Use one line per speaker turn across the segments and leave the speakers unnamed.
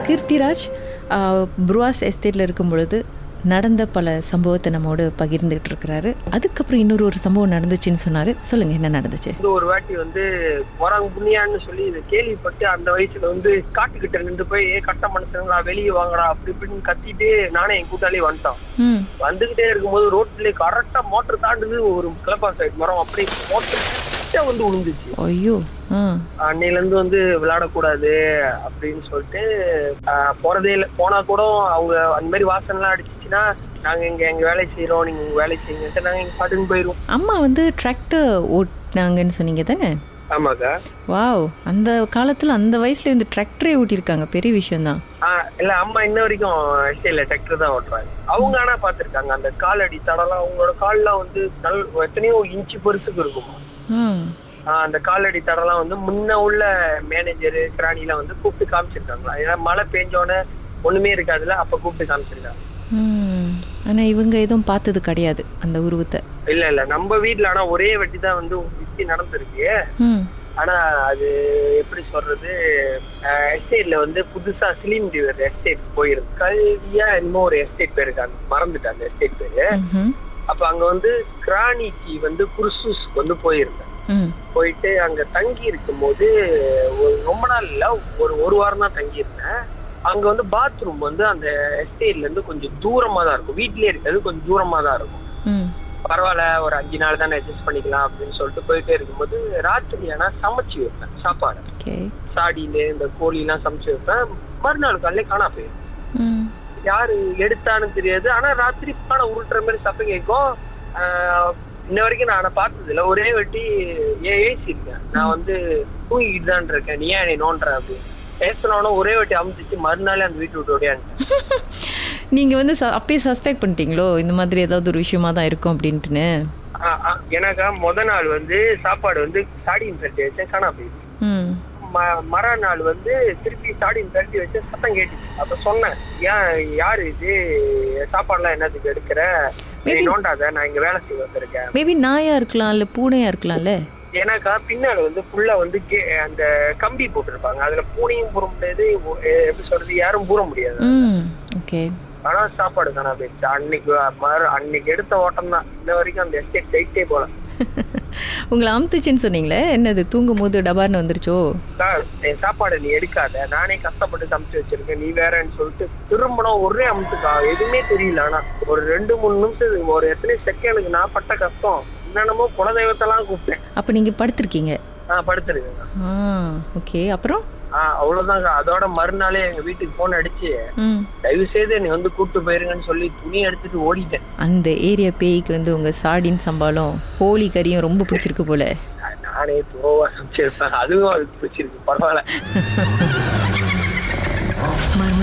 கீர்த்திராஜ் புருவாஸ் எஸ்டேட்டில் இருக்கும் பொழுது நடந்த பல சம்பவத்தை நம்மோடு பகிர்ந்துகிட்டு இருக்கிறாரு. அதுக்கப்புறம் இன்னொரு ஒரு சம்பவம் நடந்துச்சுன்னு சொன்னாரு. சொல்லுங்க என்ன நடந்துச்சு?
ஒரு வாட்டி வந்து போறாங்க புண்ணியான்னு சொல்லி இதை கேள்விப்பட்டு அந்த வயசுல வந்து காட்டுக்கிட்ட நின்று போய் "ஏய், கட்ட மனுஷங்களா வெளியே வாங்கடா அப்படி இப்படின்னு கத்திட்டு நானே என் கூட்டாளி வந்துட்டான் வந்துகிட்டே இருக்கும்போது ரோட்ல கரெக்டா மோட்டர் தாண்டுது ஒரு கிளப்பா சைடு மரம் அப்படியே மோட்டர் கிட்ட வந்து விழுந்துச்சு
ஐயோ
அன்னையில இருந்து வந்து விளையாடக்கூடாது அப்படின்னு சொல்லிட்டு போறதே இல்லை. போனா கூட அவங்க அந்த மாதிரி வாசனை எல்லாம் அடிச்சிச்சுன்னா நாங்க இங்க எங்க வேலை செய்யறோம் நீங்க உங்க வேலை செய்யுங்க நாங்க இங்க பாட்டுன்னு போயிருவோம்.
அம்மா வந்து டிராக்டர் ஓட்டினாங்கன்னு சொன்னீங்க தானே?
ஆமாக்கா
வாவ் அந்த காலத்தில் அந்த வயசுல இந்த டிராக்டரே ஓட்டியிருக்காங்க பெரிய விஷயம்தான்.
ஆஹ் இல்ல அம்மா இன்ன வரைக்கும் எஸ்டேல டிராக்டர் தான் ஓட்டுறாங்க. அவங்க ஆனா பாத்திருக்காங்க அந்த காலடி தடம்லாம் அவங்களோட கால்லாம் வந்து நல் எத்தனையோ இன்ச்சு பெருசுக்கு இருக்குமா. அந்த காலடி தடம்லாம் வந்து முன்ன உள்ள மேனேஜர் கிராணிலாம் வந்து கூப்பிட்டு காமிச்சிருக்காங்களா? ஏன்னா மழை பெஞ்சோடனே ஒண்ணுமே இருக்காதுல்ல அப்ப கூப்பிட்டு காமிச்சிருக்காங்க.
ம். ஆனால் இவங்க எதுவும் பார்த்தது கிடையாது அந்த உருவத்தை.
இல்ல இல்ல நம்ம வீட்ல ஆனா ஒரே வெட்டி தான் வந்து வித்தி நடந்திருக்கு? ஆனா அது எப்படி சொல்றது? எஸ்டேட்ல வந்து புதுசா சிலிம் டிவர் எஸ்டேட் போயிருக்கு கல்வியா என்னமோ ஒரு எஸ்டேட் மறந்துட்டேன் அந்த எஸ்டேட் பேரு. அப்ப அங்க வந்து கிராணிக்கு வந்து குர்சூஸ்க்கு வந்து போயிருந்தேன். போயிட்டு அங்க தங்கி இருக்கும்போது ஒரு ரொம்ப நாள் இல்ல ஒரு ஒரு வாரம் தான் தங்கி இருந்தேன். அங்க வந்து பாத்ரூம் வந்து அந்த எஸ்டேட்ல இருந்து கொஞ்சம் தூரமா தான் இருக்கும். வீட்லயே இருக்காது கொஞ்சம் தூரமா தான் இருக்கும். பரவாயில்ல ஒரு அஞ்சு நாள் தானே அட்ஜஸ்ட் பண்ணிக்கலாம் அப்படின்னு சொல்லிட்டு போயிட்டே இருக்கும்போது ராத்திரி ஆனா சமைச்சு வைப்பேன் சாப்பாடு. சாடியில இந்த கோழி எல்லாம் சமைச்சு வைப்பேன். மறுநாள் காலையில காணா போயிடும். யாரு எடுத்தான்னு தெரியாது. ஆனா ராத்திரி பானை உருட்டுற மாதிரி சத்தம் கேட்கும் இன்ன வரைக்கும் நான் அவனை பார்த்தது இல்ல ஒரே வெட்டி ஏன் ஏசிருக்கேன் நான் வந்து தூங்கிட்டு தான் இருக்கேன். நீ ஏன் என்னை நோண்டுற அப்படின்னு. பேசினோன்னு ஒரே வெட்டி அமுச்சிச்சு மறுநாளே அந்த வீட்டு விட்டு ஓடியாந்துட்டேன்.
நீங்கள் வந்து அப்பயே சஸ்பெக்ட் பண்ணிட்டீங்களோ? இந்த மாதிரி ஏதாவது ஒரு விஷயமா தான் இருக்கும் அப்படின்ட்டுன்னு?
எனக்கா முத நாள் வந்து சாப்பாடு வந்து சாடியின் பெரட்டி வச்சேன் காணா போயிடுச்சு.
ம்.
ம- மறுநாள் வந்து திருப்பி சாடியின் பெரட்டி வச்சு சத்தம் கேட்டுச்சு. அப்ப சொன்னேன் ஏன் யாரு இது? சாப்பாடுலாம் என்னத்துக்கு எடுக்கிற?
Maybe-
நோண்டாத நான் இங்க வேலை செய்ய வந்திருக்கேன்.
மேபி நாயா இருக்கலாம் இல்லை பூனையா இருக்கலாம்ல
ஏன்னாக்கா பின்னால வந்து ஃபுல்லா வந்து அந்த கம்பி போட்டிருப்பாங்க. அதுல பூனையும் பூர முடியாது எப்படி சொல்றது யாரும் பூர முடியாது.
ஓகே
ஆனா சாப்பாடு தானே போயிடுச்சு அன்னைக்கு மறு அன்னைக்கு எடுத்த ஓட்டம் தான். இன்ன வரைக்கும் அந்த எஸ்டேட் சைட்டே போல.
உங்களை அமுத்துச்சுன்னு சொன்னீங்களே என்னது தூங்கும் போது டபார்னு வந்துருச்சோ?
என் சாப்பாடை நீ எடுக்காத. நானே கஷ்டப்பட்டு சமைச்சு வச்சிருக்கேன். நீ வேறன்னு சொல்லிட்டு திரும்பணும் ஒரே அமுத்துக்கா. எதுவுமே தெரியல ஆனா. ஒரு ரெண்டு மூணு நிமிஷம் ஒரு எத்தனை செகண்டுக்கு நான் பட்ட கஷ்டம். என்னென்னமோ குலதெய்வத்தெல்லாம் கூப்பிட்டேன்.
அப்போ நீங்கள் படுத்திருக்கீங்க?
நான் படுத்துருக்கேன்.
ஆ ஓகே அப்புறம்?
அவ்வளவுதாங்க அதோட மறுநாளே எங்க வீட்டுக்கு போன் அடிச்சு தயவு செய்து நீ வந்து கூட்டு போயிருங்கன்னு சொல்லி துணி எடுத்துட்டு ஓடிட்டேன்.
அந்த ஏரியா பேய்க்கு வந்து உங்கள் சாடின் சம்பாலும் கோழி கறியும் ரொம்ப பிடிச்சிருக்கு போல.
நானே துரோவா சமைச்சிருப்பேன் அதுவும் அதுக்கு பிடிச்சிருக்கு. பரவாயில்ல.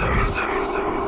Sir.